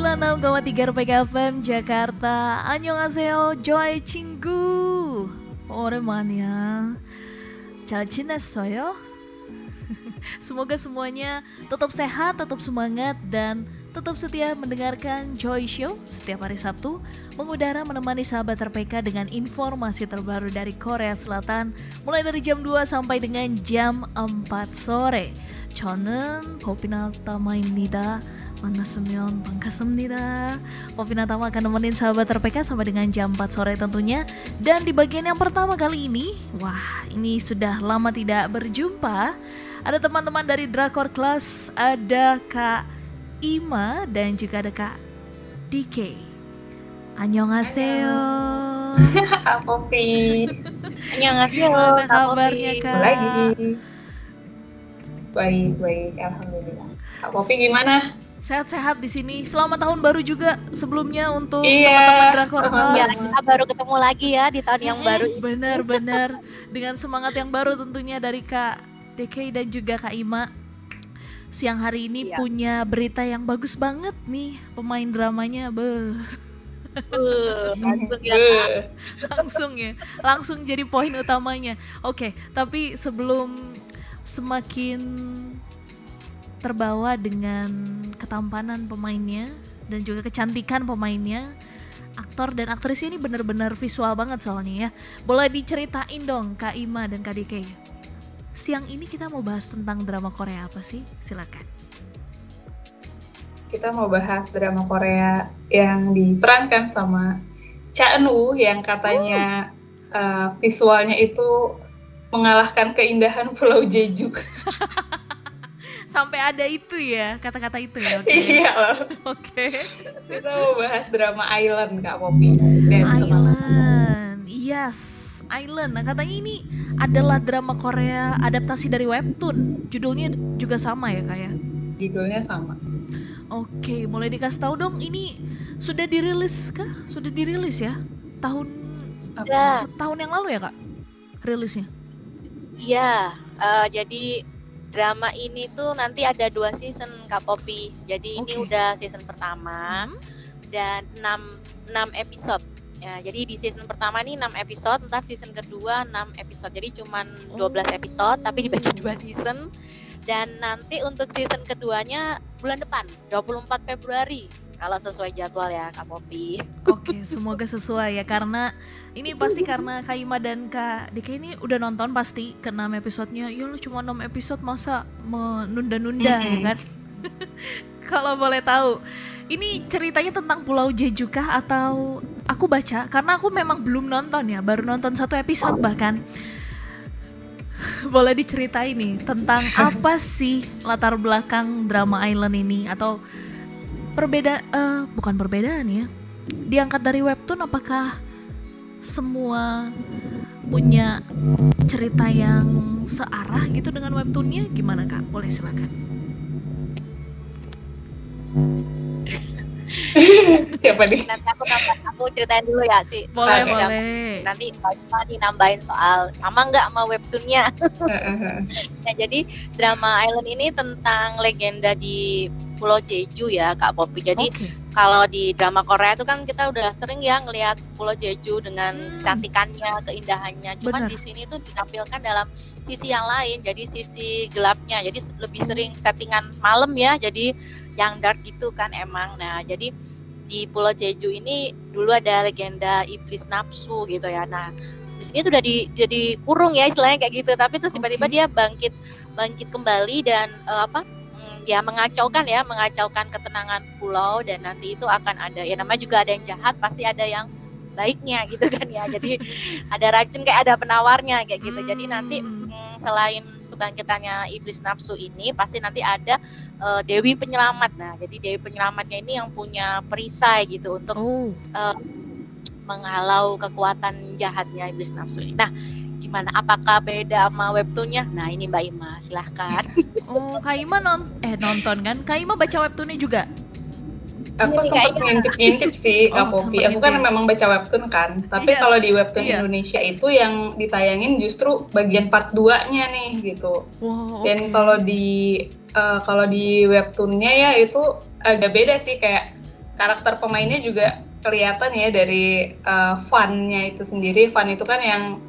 96,3 RPK FM Jakarta Annyeonghaseyo Joy Cinggu 오랜만이야 잘 지냈어요? Semoga semuanya tetap sehat, tetap semangat dan tetap setia mendengarkan Joy Show setiap hari Sabtu mengudara menemani sahabat RPK dengan informasi terbaru dari Korea Selatan mulai dari jam 2 sampai dengan jam 4 sore. 저는 법이나 따마입니다. 만났으면 반갑습니다. Popina Tama akan nemenin sahabat RPK sampai dengan jam 4 sore tentunya. Dan di bagian yang pertama kali ini, wah ini sudah lama tidak berjumpa. Ada teman-teman dari Drakor Class, ada Kak Ima dan juga ada Kak DK. Annyeonghaseyo. Kak Popi. Annyeonghaseyo. Gimana kabarnya Kak? Lagi. Baik, baik. Alhamdulillah. Kak Popi gimana? Sehat-sehat di sini. Selamat tahun baru juga sebelumnya untuk Iya, teman-teman Drakor. Class. Ya, kita baru ketemu lagi ya di tahun yang baru. Benar-benar dengan semangat yang baru tentunya dari Kak DK dan juga Kak Ima. Siang hari ini Iya. punya berita yang bagus banget nih pemain dramanya. Beuh. Uh, langsung ya Kak. Langsung ya langsung jadi poin utamanya oke tapi sebelum semakin terbawa dengan ketampanan pemainnya dan juga kecantikan pemainnya. Aktor dan aktrisnya ini benar-benar visual banget soalnya ya. Boleh diceritain dong Kak Ima dan Kak Dike. Siang ini kita mau bahas tentang drama Korea apa sih? Silakan. Kita mau bahas drama Korea yang diperankan sama Cha Eun-woo yang katanya uh, visualnya itu mengalahkan keindahan Pulau Jeju. sampai ada itu ya kata-kata itu ya oke Iya loh. oke Kita mau bahas drama Island Kak Popi. Dan. Island, yes, Island. Nah katanya ini adalah drama Korea adaptasi dari webtoon. Judulnya juga sama ya kayak. Judulnya sama. Oke, mulai dikasih tahu dong. Ini sudah dirilis kah? Sudah dirilis ya? Tahun Sudah. tahun yang lalu ya kak? Rilisnya. Iya, eh, jadi drama ini tuh nanti ada dua season Kak Popi. Jadi ini Oke. udah season pertama Hmm? dan 6 6 episode. Ya, jadi di season pertama nih 6 episode, ntar season kedua 6 episode. Jadi cuman 12 episode tapi dibagi dua season. Dan nanti untuk season keduanya bulan depan, 24 Februari. Kalau sesuai jadwal ya Kak Popi. Oke, semoga sesuai ya karena ini pasti karena Kak Ima dan Kak Dika ini udah nonton pasti ke 6 episodenya. Ya lu cuma 6 episode masa menunda-nunda ya Mm-mm. kan? Kalau boleh tahu, ini ceritanya tentang Pulau Jeju kah atau aku baca karena aku memang belum nonton ya, baru nonton satu episode bahkan. Boleh diceritain nih tentang apa sih latar belakang drama Island ini atau perbeda eh, bukan perbedaan ya. Diangkat dari webtoon apakah semua punya cerita yang searah gitu dengan webtoonnya gimana kak? Boleh silakan. Siapa nih? Nanti aku nambah, aku ceritain dulu ya sih. Boleh Oke. boleh. Nanti Ima nih nambahin soal sama nggak sama webtoonnya. Nah, jadi drama Island ini tentang legenda di Pulau Jeju ya Kak Popi. Jadi Oke. kalau di drama Korea itu kan kita udah sering ya ngelihat Pulau Jeju dengan Hmm. cantikannya, keindahannya. Cuman Benar. di sini tuh ditampilkan dalam sisi yang lain, jadi sisi gelapnya. Jadi lebih sering settingan malam ya. Jadi yang dark gitu kan emang. Nah, jadi di Pulau Jeju ini dulu ada legenda iblis nafsu gitu ya. Nah, di sini tuh udah di jadi kurung ya istilahnya kayak gitu. Tapi terus tiba-tiba Oke. dia bangkit bangkit kembali dan eh, apa? Ya mengacaukan ya, mengacaukan ketenangan pulau dan nanti itu akan ada ya namanya juga ada yang jahat, pasti ada yang baiknya gitu kan ya. Jadi ada racun kayak ada penawarnya kayak gitu. Jadi nanti Hmm. mm, selain kebangkitannya iblis nafsu ini pasti nanti ada eh, dewi penyelamat. Nah, jadi dewi penyelamatnya ini yang punya perisai gitu untuk Oh, menghalau kekuatan jahatnya iblis nafsu ini. Nah, gimana? Apakah beda sama webtoonnya? Nah, ini Mbak Ima, silahkan. oh Kak Ima non eh nonton kan? Kak Ima baca webtoonnya juga? Aku Ini sempat ngintip-ngintip sih Oh, Kak Popi. Aku kan memang baca webtoon kan. Tapi Yes. kalau di webtoon Iya. Indonesia itu yang ditayangin justru bagian part 2-nya nih gitu. Wow, Dan kalau di eh, kalau di webtoonnya ya itu agak beda sih kayak karakter pemainnya juga kelihatan ya dari uh, funnya itu sendiri. Fun itu kan yang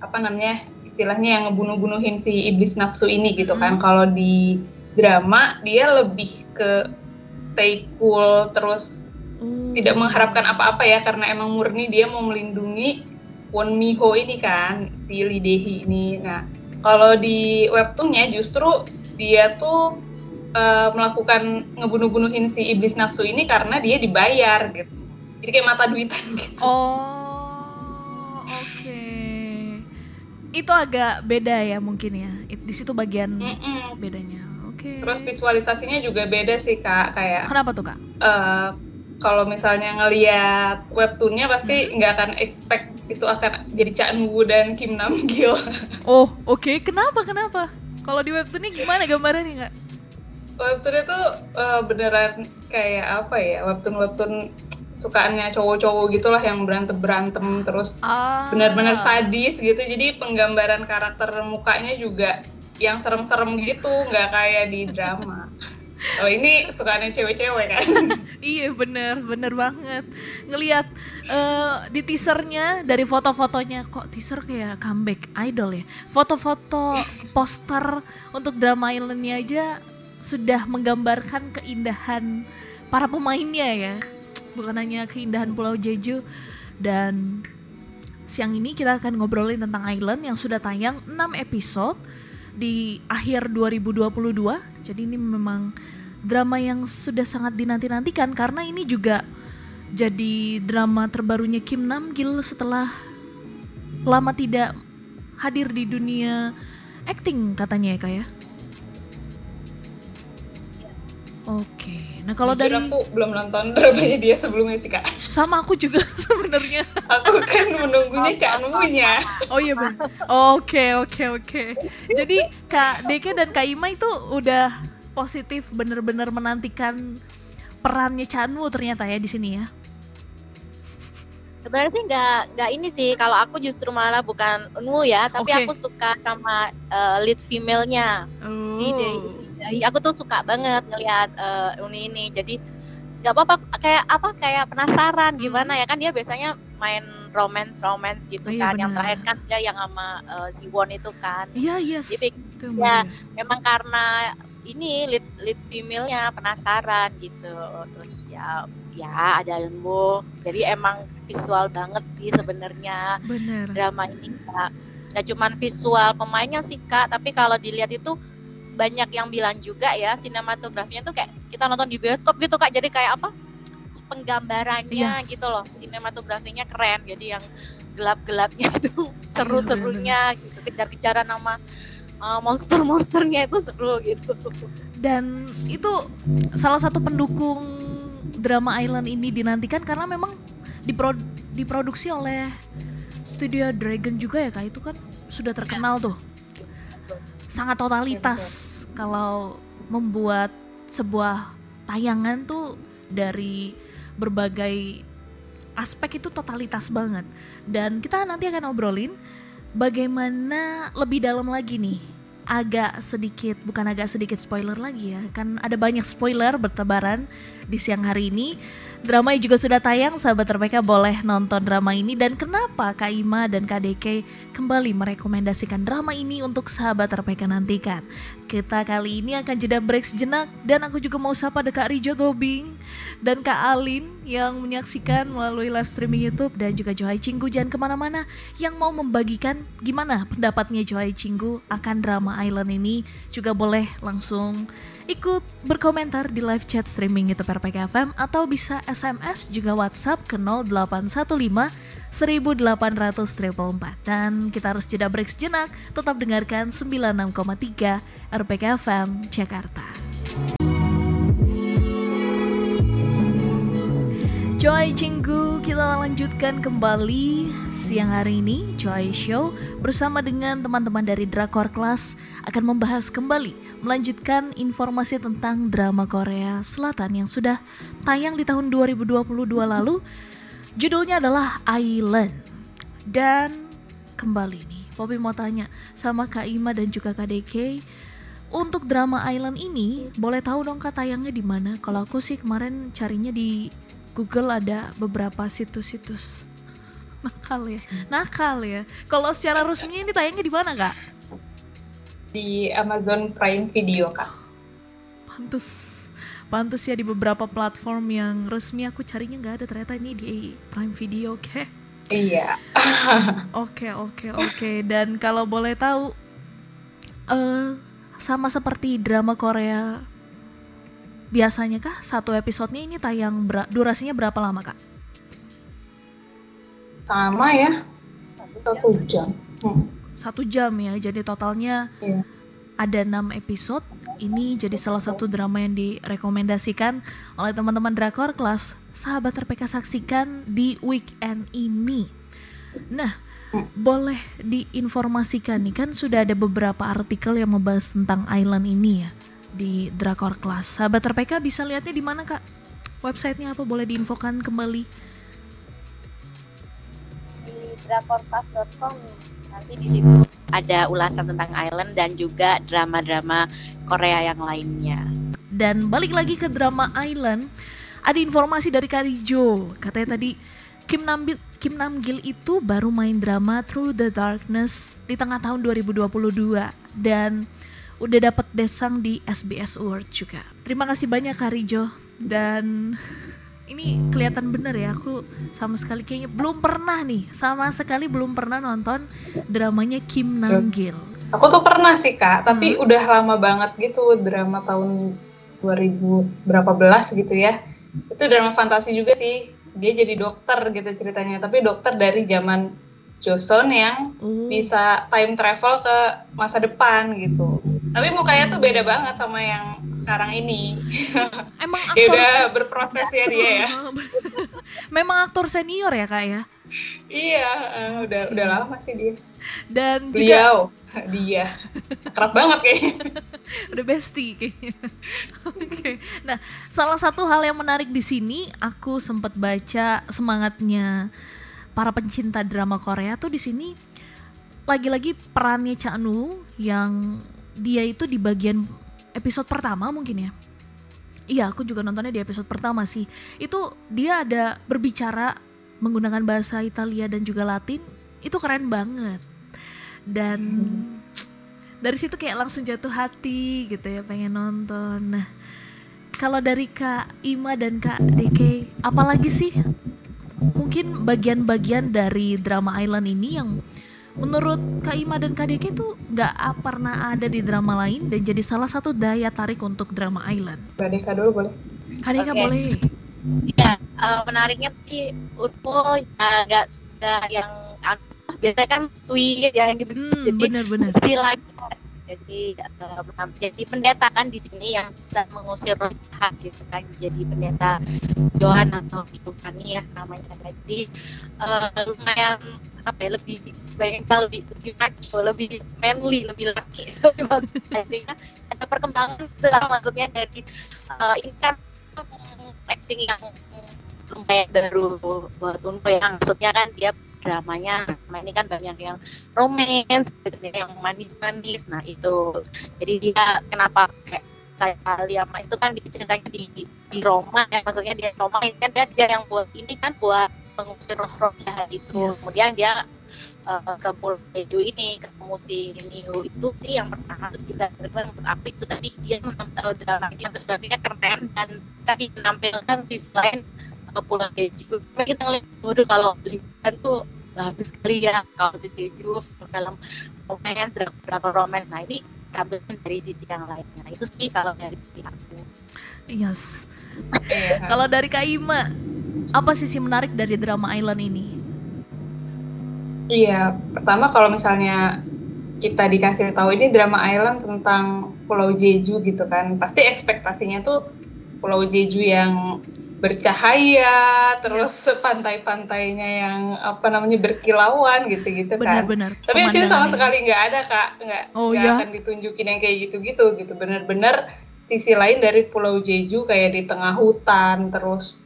apa namanya istilahnya yang ngebunuh-bunuhin si iblis nafsu ini gitu kan. Hmm. Kalau di drama dia lebih ke stay cool terus Oh. tidak mengharapkan apa-apa ya karena emang murni dia mau melindungi Won Miho ini kan si Lee Dae-hee ini. Nah, kalau di webtoonnya justru dia tuh eh, melakukan ngebunuh-bunuhin si iblis nafsu ini karena dia dibayar gitu. Jadi kayak mata duitan gitu. Oh, oke. Itu agak beda ya mungkin ya. Di situ bagian Mm-mm. bedanya. Oke. Terus visualisasinya juga beda sih kak. Kayak Kenapa tuh kak? eh, kalau misalnya ngelihat webtoonnya pasti nggak akan expect itu akan jadi Cha Eun-woo dan Kim Nam Gil. Oh, oke. Kenapa? Kenapa? Kalau di webtoon ini gimana gambarannya kak? webtoon itu eh, beneran kayak apa ya webtoon webtoon sukaannya cowok-cowok gitulah yang berantem berantem terus Ah. benar-benar sadis gitu jadi penggambaran karakter mukanya juga yang serem-serem gitu nggak kayak di drama kalau ini sukaannya cewek-cewek kan Iya bener, bener banget. Ngeliat eh, di teasernya dari foto-fotonya kok teaser kayak comeback idol ya. Foto-foto poster untuk drama Island-nya aja sudah menggambarkan keindahan para pemainnya ya. Bukan hanya keindahan Pulau Jeju dan siang ini kita akan ngobrolin tentang Island yang sudah tayang 6 episode di akhir 2022. Jadi ini memang drama yang sudah sangat dinanti-nantikan karena ini juga jadi drama terbarunya Kim Nam Gil setelah lama tidak hadir di dunia acting katanya ya kak ya. Oke, nah kalau Jujur dari aku belum nonton dramanya dia sebelumnya sih kak sama aku juga sebenarnya. aku kan menunggunya Cha Eun-woo-nya Oh iya benar. Oke oke oke. Jadi Kak Deke dan Kak Ima itu udah positif bener-bener menantikan perannya Chanwoo ternyata ya di sini ya. Sebenarnya sih nggak nggak ini sih. Kalau aku justru malah bukan Unwu ya, tapi Oke. aku suka sama eh, lead female-nya. Oh. Di. Aku tuh suka banget ngelihat eh, Uni ini. Jadi nggak apa-apa kayak apa kayak penasaran gimana ya kan dia biasanya main romance romance gitu Oh, iya, kan. Yang benar. terakhir kan dia yang sama eh, si Won itu kan. Iya yes. Jadi Itu yang ya, bener. memang karena ini lead lead female-nya penasaran gitu. Terus ya ya ada Unwu. Jadi emang visual banget sih sebenarnya bener. drama ini kak nggak cuman visual pemainnya sih kak tapi kalau dilihat itu banyak yang bilang juga ya sinematografinya tuh kayak kita nonton di bioskop gitu kak. Jadi kayak apa? Penggambarannya Yes. gitu loh. Sinematografinya keren. Jadi yang gelap-gelapnya itu seru-serunya gitu. Kejar-kejaran sama uh, monster-monsternya itu seru gitu. Dan itu salah satu pendukung drama Island ini dinantikan karena memang dipro- diproduksi oleh studio Dragon juga ya kak? Itu kan sudah terkenal tuh. Sangat totalitas kalau membuat sebuah tayangan tuh dari berbagai aspek itu totalitas banget. Dan kita nanti akan obrolin bagaimana lebih dalam lagi nih. Agak sedikit bukan agak sedikit spoiler lagi ya. Kan ada banyak spoiler bertebaran di siang hari ini. Drama juga sudah tayang sahabat RPK boleh nonton drama ini. Dan kenapa Kak Ima dan Deke kembali merekomendasikan drama ini untuk sahabat RPK nantikan kita kali ini akan jeda break sejenak. Dan aku juga mau sapa ada Kak Rijo Tobing dan Kak Alin yang menyaksikan melalui live streaming YouTube dan juga Johai Cinggu. Jangan ke mana-mana. Yang mau membagikan gimana pendapatnya Johai Cinggu akan drama Island ini juga boleh langsung ikut berkomentar di live chat streaming YouTube RPK FM atau bisa SMS juga WhatsApp ke 0815 1800 444 dan kita harus jeda break sejenak. Tetap dengarkan 96,3 RPK FM Jakarta. Joy Cinggu kita lanjutkan kembali siang hari ini Joy Show bersama dengan teman-teman dari Drakor Class akan membahas kembali melanjutkan informasi tentang drama Korea Selatan yang sudah tayang di tahun 2022 lalu judulnya adalah Island dan kembali nih Poppy mau tanya sama Kak Ima dan juga Kak DK untuk drama Island ini boleh tahu dong kak tayangnya di mana? Kalau aku sih kemarin carinya di Google ada beberapa situs-situs. Nakal ya, nakal ya. Kalau secara resminya ini tayangnya di mana kak? Di Amazon Prime Video kak. Pantes, pantes ya di beberapa platform yang resmi aku carinya nggak ada ternyata ini di Prime Video, oke? Okay? Iya. Oke oke oke. Dan kalau boleh tahu, uh, sama seperti drama Korea biasanya kah satu episodenya ini tayang ber durasinya berapa lama kak? Sama ya, satu jam. Hmm. Satu jam ya, jadi totalnya Iya. Ada enam episode. Ini jadi salah satu drama yang direkomendasikan oleh teman-teman drakor kelas sahabat RPK saksikan di weekend ini. Nah, boleh diinformasikan nih kan sudah ada beberapa artikel yang membahas tentang Island ini ya di drakor kelas. Sahabat RPK bisa lihatnya di mana kak? Websitenya apa? Boleh diinfokan kembali? di drakorclass.com nanti di situ ada ulasan tentang Island dan juga drama-drama Korea yang lainnya. Dan balik lagi ke drama Island, ada informasi dari Karijo. Katanya tadi Kim Nambil Kim Namgil itu baru main drama Through the Darkness di tengah tahun 2022 dan udah dapat desang di SBS Award juga. Terima kasih banyak Karijo dan ini kelihatan bener ya aku sama sekali kayaknya belum pernah nih sama sekali belum pernah nonton dramanya Kim Namgil. Aku tuh pernah sih kak, tapi udah lama banget gitu drama tahun 2000 berapa belas gitu ya. Itu drama fantasi juga sih. Dia jadi dokter gitu ceritanya, tapi dokter dari zaman Joseon yang Oh. bisa time travel ke masa depan gitu. Tapi mukanya tuh beda banget sama yang sekarang ini. Emang Ya aktor udah berproses ya dia ya. Memang aktor senior ya kak ya. Iya, eh, udah udah lama sih dia. Dan juga Beliau, dia. Kerap banget kayaknya. udah bestie kayaknya. Oke. Nah, salah satu hal yang menarik di sini aku sempat baca semangatnya para pencinta drama Korea tuh di sini lagi-lagi perannya Cha Nu yang dia itu di bagian episode pertama mungkin ya. Iya, aku juga nontonnya di episode pertama sih. Itu dia ada berbicara menggunakan bahasa Italia dan juga Latin. Itu keren banget. Dan dari situ kayak langsung jatuh hati gitu ya pengen nonton. Nah, kalau dari Kak Ima dan Kak DK, apalagi sih mungkin bagian-bagian dari drama Island ini yang menurut Kak Ima dan Kak DK itu nggak pernah ada di drama lain dan jadi salah satu daya tarik untuk drama Island. Mbak Deka dulu boleh? Kak DK Oke. boleh. Iya, eh, menariknya sih Urpo ya nggak nggak yang anu, biasanya kan sweet yang gitu. Hmm, jadi bener-bener. si lagi jadi menam- jadi pendeta kan di sini yang bisa mengusir roh jahat gitu kan jadi pendeta Johan atau Yovani ya namanya jadi eh, lumayan apa ya lebih hal lebih lebih macho lebih manly lebih laki. Lebih bagus. Ada perkembangan lah, maksudnya dari eh, ini kan mm, acting yang lumayan baru buat Unpo ya. Maksudnya kan dia dramanya sama ini kan banyak yang romance yang manis-manis. Nah itu. Jadi dia kenapa kayak saya Liama itu kan diceritanya di di Roma ya. Maksudnya dia Roma ini kan dia, dia yang buat ini kan buat mengusir roh-roh jahat itu. Yes. kemudian dia eh, ke Pulau Jeju ini ketemu si Niu itu sih yang pertama terus kita berdua menurut aku. Itu tadi dia uh, drama ini fotografinya keren. Dan tadi menampilkan sisi lain ke Pulau Jeju Karena kita ngeliat waduh kalau liburan tuh bagus sekali ya. Kalau di Jeju film romance berapa romance. Nah ini tampilkan dari sisi yang lainnya. Nah, itu sih kalau dari aku. Yes. Iya. Kalau dari Kak Ima, apa sisi menarik dari drama Island ini? Iya, pertama kalau misalnya kita dikasih tahu ini drama Island tentang Pulau Jeju gitu kan, pasti ekspektasinya tuh Pulau Jeju yang bercahaya, terus pantai-pantainya yang apa namanya berkilauan gitu-gitu kan. Benar-benar. Tapi sini sama sekali nggak ada kak, nggak Oh, nggak iya? akan ditunjukin yang kayak gitu-gitu gitu. Bener-bener sisi lain dari Pulau Jeju kayak di tengah hutan, terus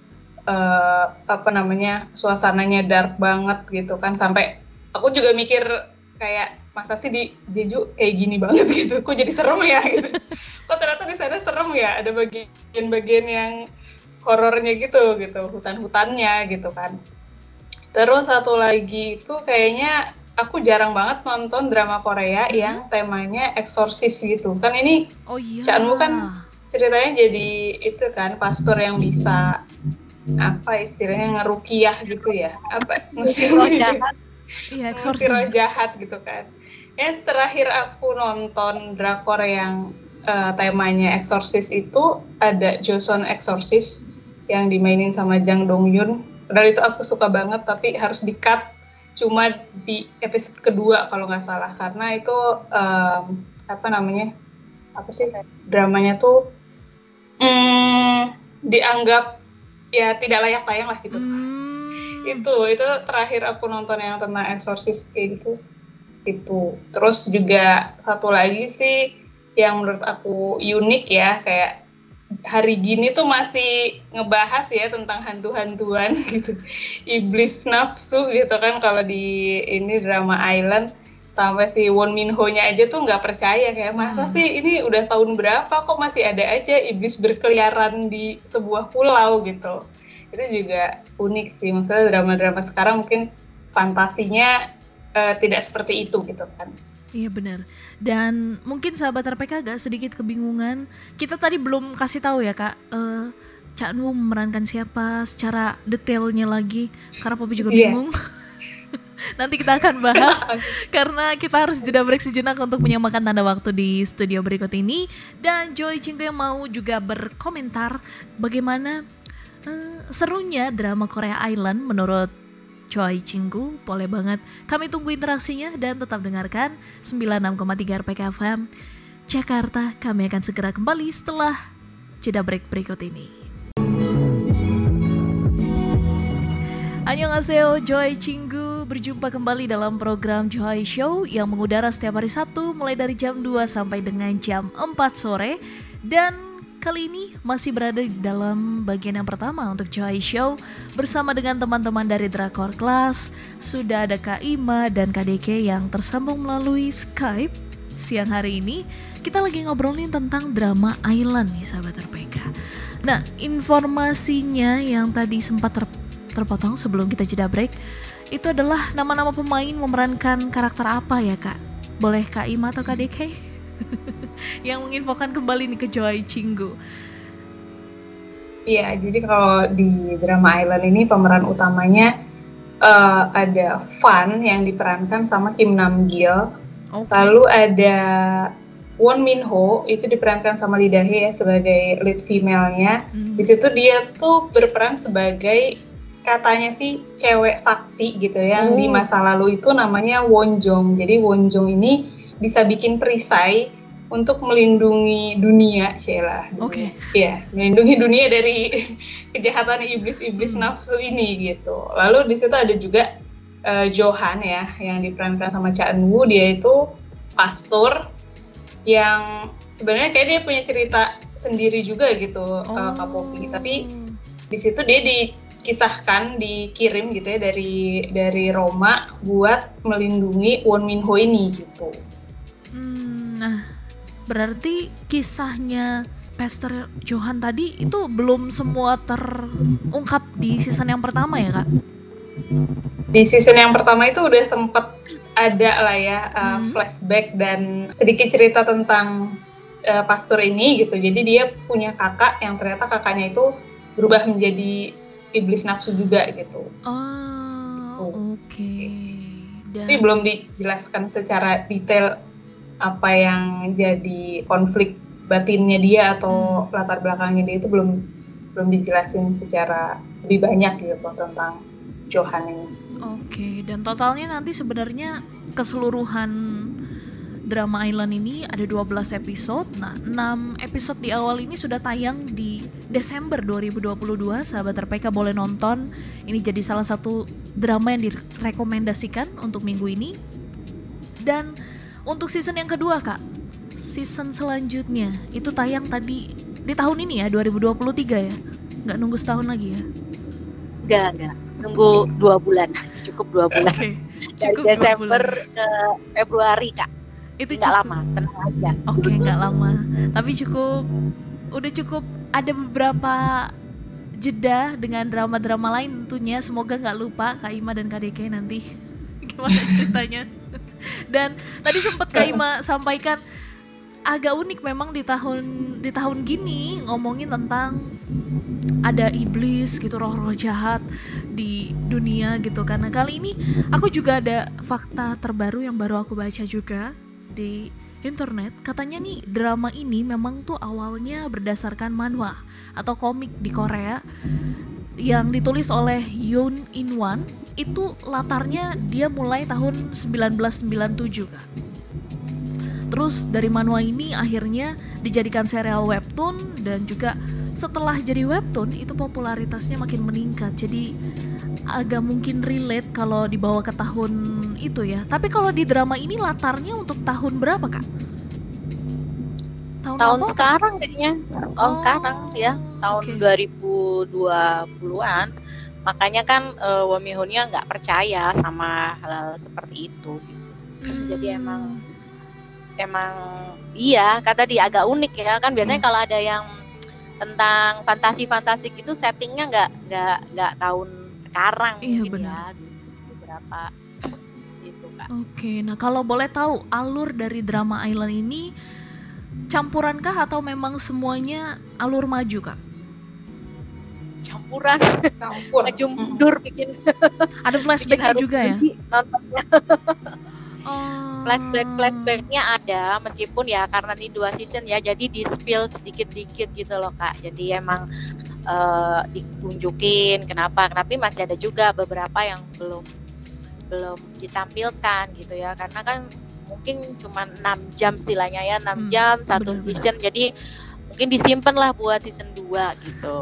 eh, apa namanya suasananya dark banget gitu kan. Sampai aku juga mikir kayak masa sih di Jeju kayak gini banget gitu? Kok jadi serem ya? gitu. Kok ternyata di sana serem ya? Ada bagian-bagian yang horornya gitu gitu. Hutan-hutannya gitu kan. Terus satu lagi itu kayaknya aku jarang banget nonton drama Korea hmm. yang temanya eksorsis gitu. Kan ini oh iya. Chanmu kan ceritanya jadi itu kan pastor yang bisa apa istilahnya ngerukiah gitu ya? Apa roh jahat iya, roh jahat gitu kan. Yang terakhir aku nonton drakor yang uh, temanya eksorsis itu ada Joseon Exorcist yang dimainin sama Jang Dong Yun padahal itu aku suka banget tapi harus di cut cuma di episode kedua kalau nggak salah. Karena itu um, apa namanya apa sih dramanya tuh mm, dianggap ya tidak layak tayang lah gitu. Hmm. Itu itu terakhir aku nonton yang tentang eksorsis kayak gitu. Itu. Terus juga satu lagi sih yang menurut aku unik ya kayak hari gini tuh masih ngebahas ya tentang hantu-hantuan gitu. Iblis nafsu gitu kan kalau di ini drama Island. Sampai si Won Min Ho nya aja tuh nggak percaya kayak masa hmm. sih ini udah tahun berapa kok masih ada aja iblis berkeliaran di sebuah pulau? gitu itu juga unik sih maksudnya drama-drama sekarang mungkin fantasinya uh, tidak seperti itu gitu kan Iya benar. Dan mungkin sahabat RPK agak sedikit kebingungan. Kita tadi belum kasih tahu ya kak. Uh, Cak Nu memerankan siapa secara detailnya lagi. Karena Popi juga iya. bingung. Yeah. Nanti kita akan bahas karena kita harus jeda break sejenak untuk menyamakan tanda waktu di studio berikut ini dan Joy Cingko yang mau juga berkomentar bagaimana uh, serunya drama Korea Island menurut Choi Cinggu, boleh banget. Kami tunggu interaksinya dan tetap dengarkan 96,3 RPK FM Jakarta. Kami akan segera kembali setelah jeda break berikut ini. Annyeonghaseyo, Joy Cinggu berjumpa kembali dalam program Joy Show yang mengudara setiap hari Sabtu mulai dari jam 2 sampai dengan jam 4 sore dan Kali ini masih berada di dalam bagian yang pertama untuk Joy Show bersama dengan teman-teman dari Drakor Class. Sudah ada Kak Ima dan Kak Deke yang tersambung melalui Skype. Siang hari ini kita lagi ngobrolin tentang drama Island nih sahabat RPK. Nah informasinya yang tadi sempat ter terpotong sebelum kita jeda break itu adalah nama-nama pemain memerankan karakter apa ya kak? Boleh Kak Ima atau Kak Deke? yang menginfokan kembali nih ke Joy Cinggu. Iya, jadi kalau di drama Island ini pemeran utamanya uh, ada Fan yang diperankan sama Kim Nam Gil. Okay. Lalu ada Won Min Ho itu diperankan sama Lee Dae ya sebagai lead female-nya. Mm. Di situ dia tuh berperan sebagai katanya sih cewek sakti gitu ya, yang di oh. masa lalu itu namanya Won Jong. Jadi Won Jong ini bisa bikin perisai untuk melindungi dunia, Sheila. Oke. Okay. Iya, melindungi dunia dari kejahatan iblis-iblis hmm. nafsu ini gitu. Lalu di situ ada juga uh, Johan ya, yang diperankan sama Cha Eun Woo. Dia itu pastor yang sebenarnya kayak dia punya cerita sendiri juga gitu, oh. uh, Kak Popi. Tapi di situ dia dikisahkan, dikirim gitu ya dari dari Roma buat melindungi Won Min Ho ini gitu. Hmm, nah Berarti kisahnya Pastor Johan tadi itu belum semua terungkap di season yang pertama ya kak? Di season yang pertama itu udah sempet ada lah ya uh, hmm. flashback dan sedikit cerita tentang uh, pastor ini gitu. Jadi dia punya kakak yang ternyata kakaknya itu berubah menjadi iblis nafsu juga gitu. Oh, gitu. oke. Okay. Dan... Tapi belum dijelaskan secara detail apa yang jadi konflik batinnya dia atau hmm. latar belakangnya dia itu belum belum dijelasin secara lebih banyak gitu tentang Johan ini. Oke, dan totalnya nanti sebenarnya keseluruhan drama Island ini ada 12 episode. Nah, 6 episode di awal ini sudah tayang di Desember 2022. Sahabat RPK boleh nonton. Ini jadi salah satu drama yang direkomendasikan untuk minggu ini. Dan untuk season yang kedua kak, season selanjutnya itu tayang tadi di tahun ini ya 2023 ya, nggak nunggu setahun lagi ya? Nggak nggak, nunggu dua bulan, cukup dua bulan. Okay. dari Desember ke Februari kak. Itu nggak lama tenang aja. Oke okay, nggak lama. Tapi cukup udah cukup. Ada beberapa jeda dengan drama-drama lain tentunya. Semoga nggak lupa Kak Ima dan Kak Deke nanti. Gimana ceritanya dan tadi sempat Kak Ima sampaikan agak unik memang di tahun di tahun gini ngomongin tentang ada iblis gitu roh-roh jahat di dunia gitu. Karena kali ini aku juga ada fakta terbaru yang baru aku baca juga di internet katanya nih drama ini memang tuh awalnya berdasarkan manhwa atau komik di Korea yang ditulis oleh Yoon In Wan itu latarnya dia mulai tahun 1997 kak. Terus dari manhwa ini akhirnya dijadikan serial webtoon dan juga setelah jadi webtoon itu popularitasnya makin meningkat. Jadi agak mungkin relate kalau dibawa ke tahun itu ya. Tapi kalau di drama ini latarnya untuk tahun berapa kak? Tahun, tahun sekarang kayaknya. Tahun oh, sekarang ya, tahun okay. 2020-an. Makanya kan uh, Wami Hunya nggak percaya sama hal, hal seperti itu. Hmm. Jadi emang emang iya kata dia agak unik ya kan biasanya hmm. kalau ada yang tentang fantasi-fantasi gitu settingnya nggak nggak nggak tahun sekarang iya, mungkin benar. ya beberapa itu kak. Oke, nah kalau boleh tahu alur dari drama Island ini campurankah atau memang semuanya alur maju kak? Campuran, campur, maju mundur bikin. Ada flashbacknya juga ya? Nontonnya. Oh. Flashback flashbacknya ada meskipun ya karena ini dua season ya jadi di spill sedikit dikit gitu loh kak. Jadi emang uh, ditunjukin kenapa tapi masih ada juga beberapa yang belum belum ditampilkan gitu ya karena kan mungkin cuma 6 jam istilahnya ya 6 hmm, jam satu season jadi mungkin disimpan lah buat season 2 gitu.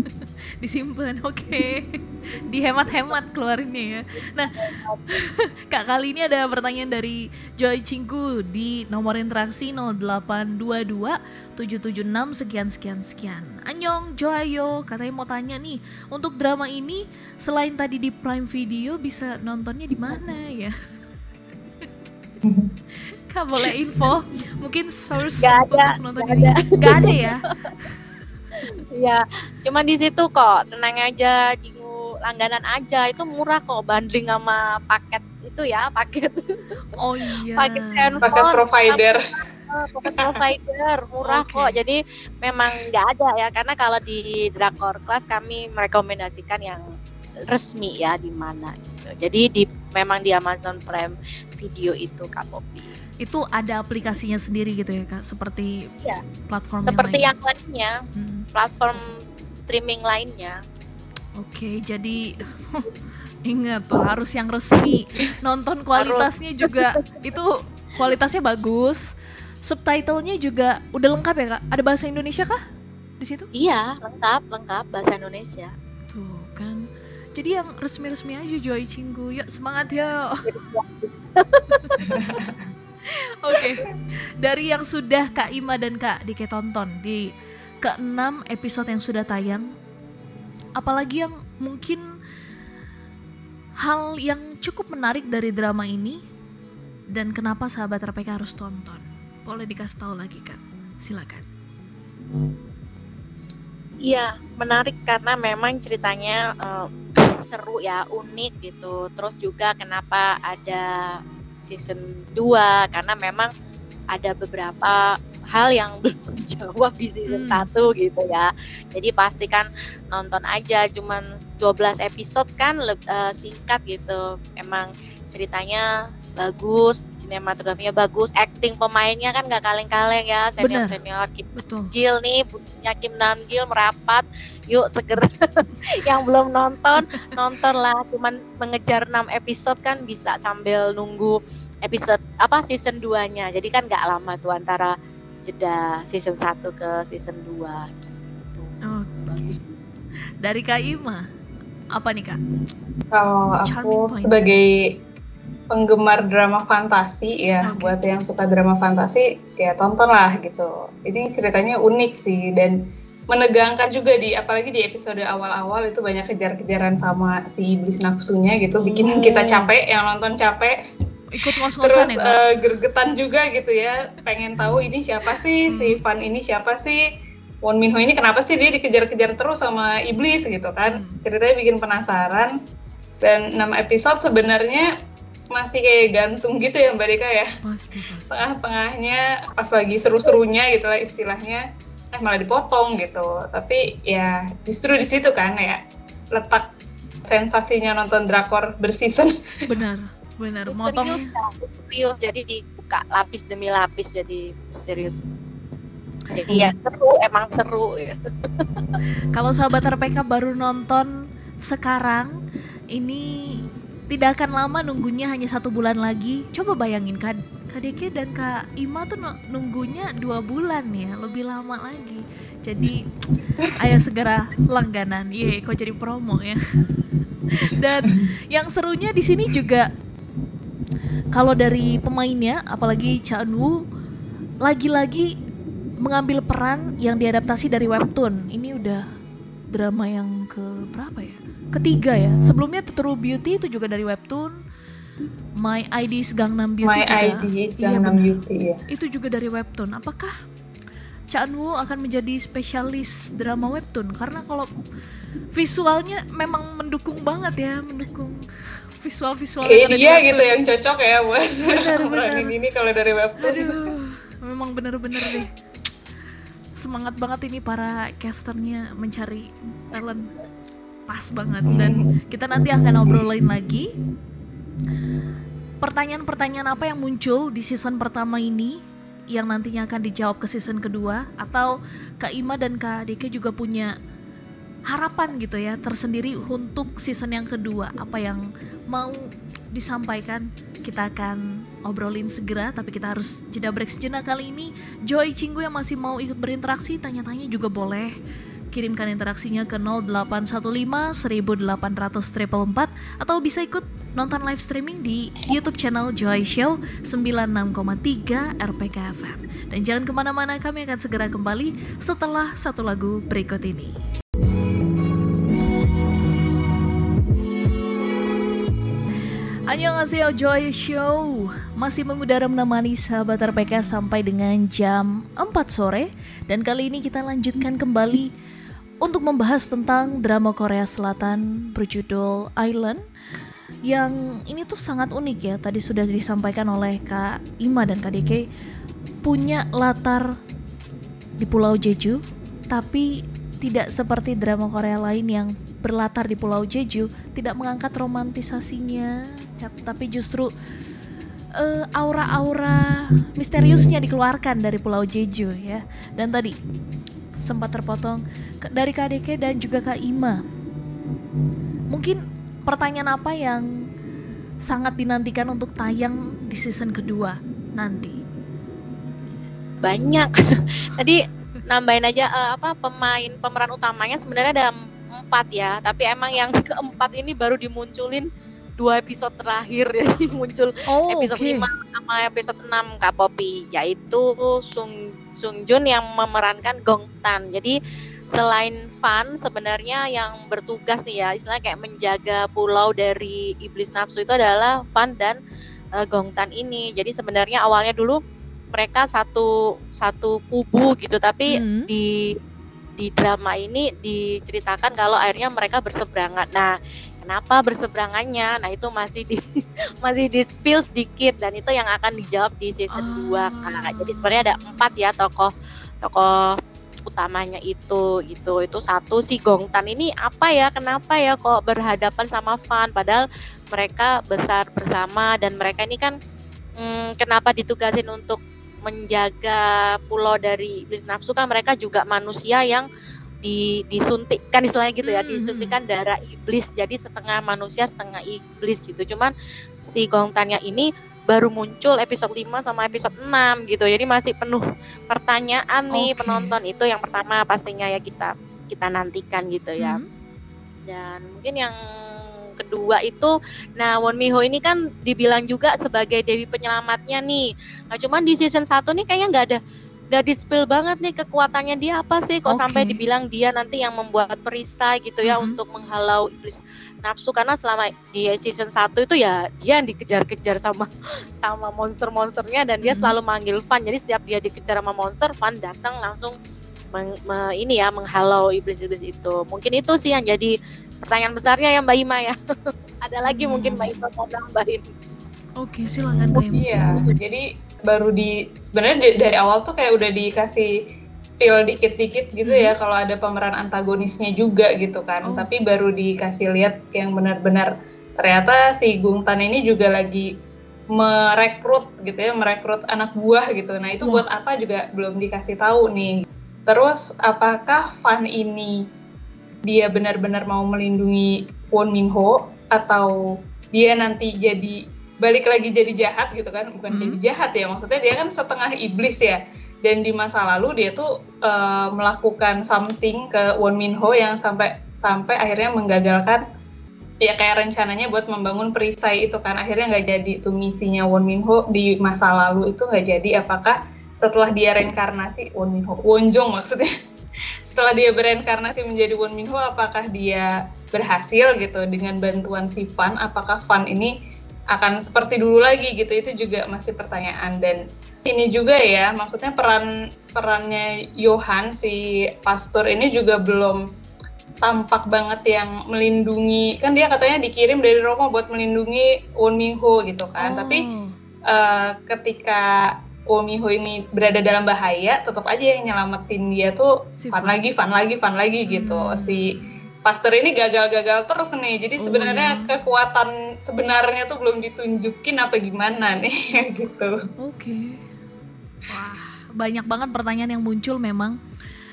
disimpan oke okay. dihemat-hemat keluarinnya ya. Nah kak kali ini ada pertanyaan dari Joy Cinggu di nomor interaksi 0822 776 sekian sekian sekian. Anyong Joayo katanya mau tanya nih untuk drama ini selain tadi di Prime Video bisa nontonnya di mana ya? Kak boleh info? Mungkin source gak ada, untuk nonton gak ini ada. gak ada ya? Iya, cuma di situ kok, tenang aja, Jingu langganan aja, itu murah kok banding sama paket itu ya, paket. Oh iya. paket handphone. Paket provider. Paket provider murah okay. kok. Jadi memang nggak ada ya, karena kalau di Drakor Class kami merekomendasikan yang resmi ya di mana gitu. Jadi di memang di Amazon Prime Video itu Kak Popi itu ada aplikasinya sendiri gitu ya kak seperti ya. platform seperti yang, lain. yang lainnya hmm. platform streaming lainnya oke jadi ingat tuh harus yang resmi. Nonton kualitasnya harus. juga itu kualitasnya bagus. Subtitlenya juga udah lengkap ya kak? Ada bahasa Indonesia kah di situ? Iya lengkap lengkap bahasa Indonesia. Tuh kan. Jadi yang resmi-resmi aja Joy Cinggu. Yuk semangat ya Oke. Dari yang sudah Kak Ima dan Kak Dike tonton di keenam episode yang sudah tayang, apalagi yang mungkin hal yang cukup menarik dari drama ini dan kenapa sahabat RPK harus tonton? Boleh dikasih tahu lagi Kak? Silakan. Iya, menarik karena memang ceritanya uh, seru ya, unik gitu. Terus juga kenapa ada season 2 karena memang ada beberapa hal yang belum dijawab di season hmm. 1 gitu ya. Jadi pastikan nonton aja cuman 12 episode kan uh, singkat gitu. Emang ceritanya bagus, sinematografinya bagus, acting pemainnya kan nggak kaleng-kaleng ya, senior senior Kim Betul. Gil nih, punya Kim Nam Gil merapat, yuk seger yang belum nonton nonton lah, cuman mengejar 6 episode kan bisa sambil nunggu episode apa season 2-nya, jadi kan nggak lama tuh antara jeda season 1 ke season 2 gitu. Oh, bagus. Dari Kak Ima, apa nih Kak? Kalau aku sebagai penggemar drama fantasi ya okay. buat yang suka drama fantasi ya tonton lah gitu ini ceritanya unik sih dan menegangkan juga di apalagi di episode awal-awal itu banyak kejar-kejaran sama si iblis nafsunya gitu bikin Oh. kita capek yang nonton capek Ikut terus ngos-ngosan ya, Kak? eh, gergetan juga gitu ya pengen tahu ini siapa sih Hmm. si Van ini siapa sih Won Min Ho ini kenapa sih dia dikejar-kejar terus sama iblis gitu kan Hmm. ceritanya bikin penasaran dan 6 episode sebenarnya masih kayak gantung gitu ya Mbak Rika ya Pasti, pasti. tengah-tengahnya pas lagi seru-serunya gitu lah istilahnya eh malah dipotong gitu tapi ya justru di situ kan ya letak sensasinya nonton drakor berseason Benar, benar. Motong kan, misterius jadi dibuka lapis demi lapis jadi misterius jadi ya seru emang seru ya kalau sahabat RPK baru nonton sekarang, ini tidak akan lama nunggunya hanya satu bulan lagi. Coba bayangin Kak Deke dan Kak Ima tuh nu- nunggunya dua bulan ya, lebih lama lagi. Jadi ayo segera langganan. Iya, kok jadi promo ya. Dan yang serunya di sini juga kalau dari pemainnya, apalagi Cha Eun-woo, lagi-lagi mengambil peran yang diadaptasi dari webtoon. Ini udah drama yang ke berapa ya? Ketiga ya. Sebelumnya True Beauty itu juga dari webtoon. My ID is Gangnam Beauty My juga. ID is Iya, Gangnam benar. Beauty ya Itu juga dari webtoon. Apakah Cha Eun-woo akan menjadi spesialis drama webtoon? Karena kalau visualnya memang mendukung banget ya, mendukung visual-visual kayak dia gitu yang cocok ya buat benar. ini kalau dari webtoon Aduh, memang bener-bener deh. Semangat banget ini para casternya mencari talent pas banget dan kita nanti akan obrolin lagi pertanyaan-pertanyaan apa yang muncul di season pertama ini yang nantinya akan dijawab ke season kedua atau Kak Ima dan Kak Dike juga punya harapan gitu ya tersendiri untuk season yang kedua apa yang mau disampaikan kita akan obrolin segera tapi kita harus jeda break sejenak kali ini Joy Cinggu yang masih mau ikut berinteraksi tanya-tanya juga boleh kirimkan interaksinya ke 0815 1800 444 atau bisa ikut nonton live streaming di YouTube channel Joy Show 96,3 RPK FM. Dan jangan ke mana-mana, kami akan segera kembali setelah satu lagu berikut ini. Annyeonghaseyo Joy Show. Masih mengudara menemani sahabat RPK sampai dengan jam 4 sore. Dan kali ini kita lanjutkan kembali untuk membahas tentang drama Korea Selatan berjudul Island yang ini tuh sangat unik ya. Tadi sudah disampaikan oleh Kak Ima dan Kak Deke punya latar di Pulau Jeju tapi tidak seperti drama Korea lain yang berlatar di Pulau Jeju tidak mengangkat romantisasinya tapi justru eh, aura-aura misteriusnya dikeluarkan dari Pulau Jeju ya. Dan tadi sempat terpotong dari Deke dan juga Kak Ima. Mungkin pertanyaan apa yang sangat dinantikan untuk tayang di season kedua nanti? Banyak. Tadi nambahin aja eh, apa pemain pemeran utamanya sebenarnya ada empat ya. Tapi emang yang keempat ini baru dimunculin dua episode terakhir ya muncul oh episode oke. 5 sama episode 6 Kak Poppy yaitu Sung Sung Jun yang memerankan Gong Tan. Jadi selain Fan sebenarnya yang bertugas nih ya istilahnya kayak menjaga pulau dari iblis nafsu itu adalah Fan dan eh, Gong Tan ini. Jadi sebenarnya awalnya dulu mereka satu satu kubu gitu tapi Hmm. di di drama ini diceritakan kalau akhirnya mereka berseberangan. Nah, kenapa berseberangannya? Nah, itu masih di masih di spill sedikit dan itu yang akan dijawab di season 2 Ah. Kak. Jadi sebenarnya ada empat ya tokoh tokoh utamanya itu gitu. Itu satu si Gongtan ini apa ya? Kenapa ya kok berhadapan sama Fan padahal mereka besar bersama dan mereka ini kan hmm, kenapa ditugasin untuk menjaga pulau dari iblis nafsu kan mereka juga manusia yang di disuntikkan istilahnya gitu ya Hmm, disuntikkan darah iblis. Jadi setengah manusia setengah iblis gitu. Cuman si Gongtannya ini baru muncul episode 5 sama episode 6 gitu. Jadi masih penuh pertanyaan nih Oke. penonton. Itu yang pertama pastinya ya kita kita nantikan gitu ya. Hmm. dan mungkin yang kedua itu nah Won Mi Ho ini kan dibilang juga sebagai dewi penyelamatnya nih. Nah cuman di season 1 nih kayaknya nggak ada gak di spill banget nih kekuatannya dia apa sih kok Oke. sampai dibilang dia nanti yang membuat perisai gitu ya Mhm. untuk menghalau iblis nafsu karena selama di season 1 itu ya dia yang dikejar-kejar sama sama monster-monsternya dan dia Mhm. selalu manggil Van jadi setiap dia dikejar sama monster Van datang langsung meng- me- ini ya menghalau iblis-iblis itu mungkin itu sih yang jadi pertanyaan besarnya ya Mbak Ima ya ada lagi Hmm. mungkin Mbak Ima mau nambahin Oke, silakan Kak Ima. Iya, jadi baru di sebenarnya dari awal tuh kayak udah dikasih spill dikit-dikit gitu Hmm. ya kalau ada pemeran antagonisnya juga gitu kan. Oh. Tapi baru dikasih lihat yang benar-benar ternyata si Gung Tan ini juga lagi merekrut gitu ya, merekrut anak buah gitu. Nah, itu Wah. buat apa juga belum dikasih tahu nih. Terus apakah Fan ini dia benar-benar mau melindungi Won Min Ho atau dia nanti jadi balik lagi jadi jahat gitu kan bukan Hmm. jadi jahat ya maksudnya dia kan setengah iblis ya. Dan di masa lalu dia tuh eh, melakukan something ke Won Min Ho yang sampai sampai akhirnya menggagalkan ya kayak rencananya buat membangun perisai itu kan. Akhirnya nggak jadi tuh misinya Won Min Ho di masa lalu itu nggak jadi. Apakah setelah dia reinkarnasi Won Min Ho Won Jong maksudnya setelah dia bereinkarnasi menjadi Won Min Ho apakah dia berhasil gitu dengan bantuan si Fan? Apakah Fan ini akan seperti dulu lagi gitu. Itu juga masih pertanyaan. Dan ini juga ya maksudnya peran perannya Johan si pastor ini juga belum tampak banget yang melindungi. Kan dia katanya dikirim dari Roma buat melindungi Won Min Ho gitu kan. Tapi Oh. eh, ketika Won Min Ho ini berada dalam bahaya tetap aja yang nyelamatin dia tuh Si fan lagi fan lagi fan lagi gitu. Hmm. si pastor ini gagal-gagal terus nih jadi Oh, sebenarnya ya. kekuatan sebenarnya tuh belum ditunjukin apa gimana nih gitu Oke. Wah, banyak banget pertanyaan yang muncul memang.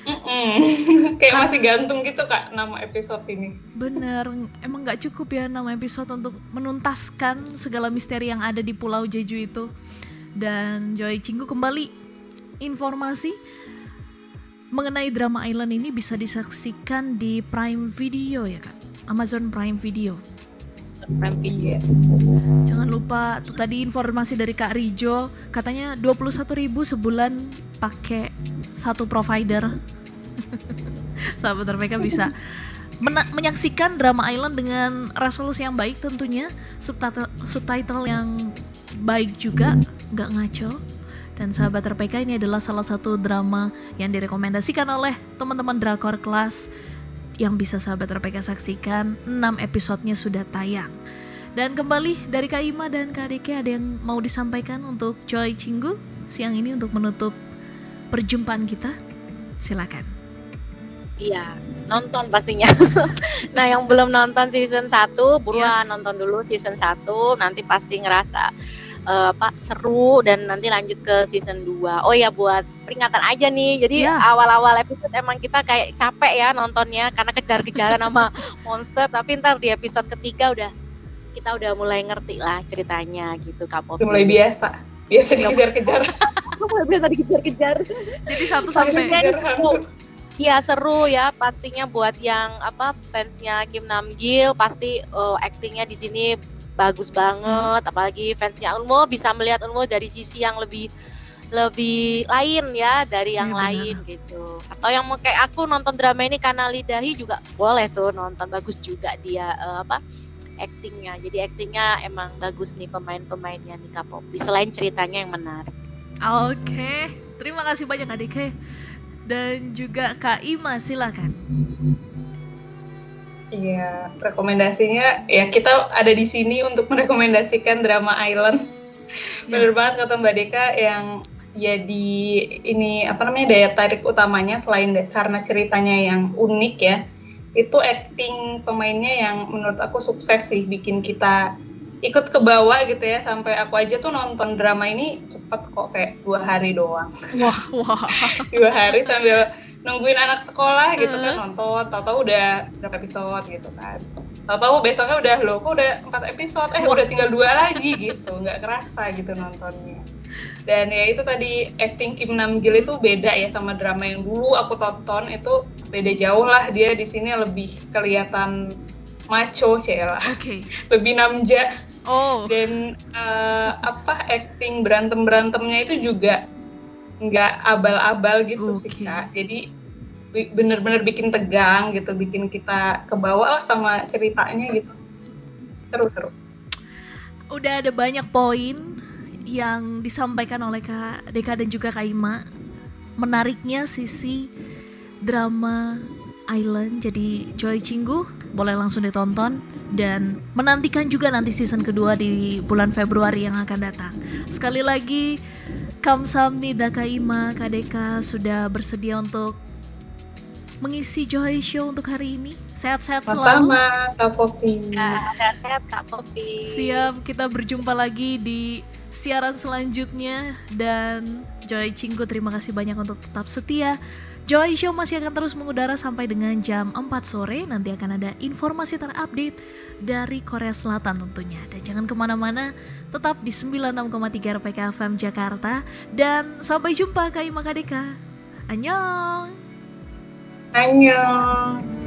Kayak masih gantung gitu kak nama episode ini Bener, emang nggak cukup ya nama episode untuk menuntaskan segala misteri yang ada di Pulau Jeju itu. Dan Joy Cinggu kembali informasi mengenai drama Island ini bisa disaksikan di Prime Video ya kak, Amazon Prime Video. Prime Video Jangan lupa tuh tadi informasi dari Kak Rijo katanya 21.000 sebulan pakai satu provider. Sahabat RPK bisa mena- menyaksikan drama Island dengan resolusi yang baik tentunya, subtitle, subtitle yang baik juga, nggak ngaco. Dan sahabat RPK ini adalah salah satu drama yang direkomendasikan oleh teman-teman drakor kelas yang bisa sahabat RPK saksikan. 6 episodenya sudah tayang. Dan kembali dari Kak Ima dan Kak Deke ada yang mau disampaikan untuk Joy Cinggu siang ini untuk menutup perjumpaan kita? Silakan. Iya, nonton pastinya. nah, yang belum nonton season 1, buruan Yes. nonton dulu season 1, nanti pasti ngerasa eh, apa seru dan nanti lanjut ke season 2. Oh ya buat peringatan aja nih. Jadi Iya. awal-awal episode emang kita kayak capek ya nontonnya karena kejar-kejaran sama monster, tapi ntar di episode ketiga udah kita udah mulai ngerti lah ceritanya gitu Kak Poppy. mulai biasa biasa dikejar-kejar Mulai biasa dikejar-kejar. Jadi satu Sampai- Iya seru ya pastinya buat yang apa fansnya Kim Namgil pasti eh, aktingnya di sini bagus banget apalagi fansnya Unmo bisa melihat Unmo dari sisi yang lebih lebih lain ya dari yang benar. lain gitu atau yang mau kayak aku nonton drama ini karena lidahi juga boleh tuh nonton bagus juga dia eh, apa aktingnya jadi aktingnya emang bagus nih pemain-pemainnya nih Kak Poppy selain ceritanya yang menarik Oke, terima kasih banyak Deke dan juga Kak Ima silakan. Iya, rekomendasinya ya kita ada di sini untuk merekomendasikan drama Island. Bener Yes. banget kata Mbak Deka yang jadi ini apa namanya daya tarik utamanya selain karena ceritanya yang unik ya, itu acting pemainnya yang menurut aku sukses sih bikin kita ikut ke bawah gitu ya sampai aku aja tuh nonton drama ini cepet kok kayak dua hari doang. Wah, wah. dua hari sambil nungguin anak sekolah gitu kan nonton. Tahu-tahu udah berapa episode gitu kan. Tahu-tahu besoknya udah loh kok udah empat episode? Eh Wah. udah tinggal dua lagi gitu nggak kerasa gitu nontonnya. Dan ya itu tadi acting Kim Nam Gil itu beda ya sama drama yang dulu aku tonton itu beda jauh lah dia di sini lebih kelihatan macho cila Oke. lebih namja Oh, dan eh, apa acting berantem berantemnya itu juga nggak abal-abal gitu Oke. sih kak. Jadi bener-bener bikin tegang gitu, bikin kita kebawa lah sama ceritanya gitu. Seru-seru. Udah ada banyak poin yang disampaikan oleh Kak Deka dan juga Kak Ima. Menariknya sisi drama Island jadi Joy Cinggu boleh langsung ditonton dan menantikan juga nanti season kedua di bulan Februari yang akan datang. Sekali lagi Kamsamnida Kak Ima, Kak Deka sudah bersedia untuk mengisi Joy Show untuk hari ini. Sehat-sehat selalu. Sama Kak Popi. Ya, sehat-sehat Kak Popi. Siap, kita berjumpa lagi di siaran selanjutnya dan Joy Cinggu terima kasih banyak untuk tetap setia. Joy Show masih akan terus mengudara sampai dengan jam 4 sore. Nanti akan ada informasi terupdate dari Korea Selatan tentunya. Dan jangan ke mana-mana, tetap di 96,3 RPK FM Jakarta. Dan sampai jumpa Kak Ima Kadeka. Annyeong! Annyeong.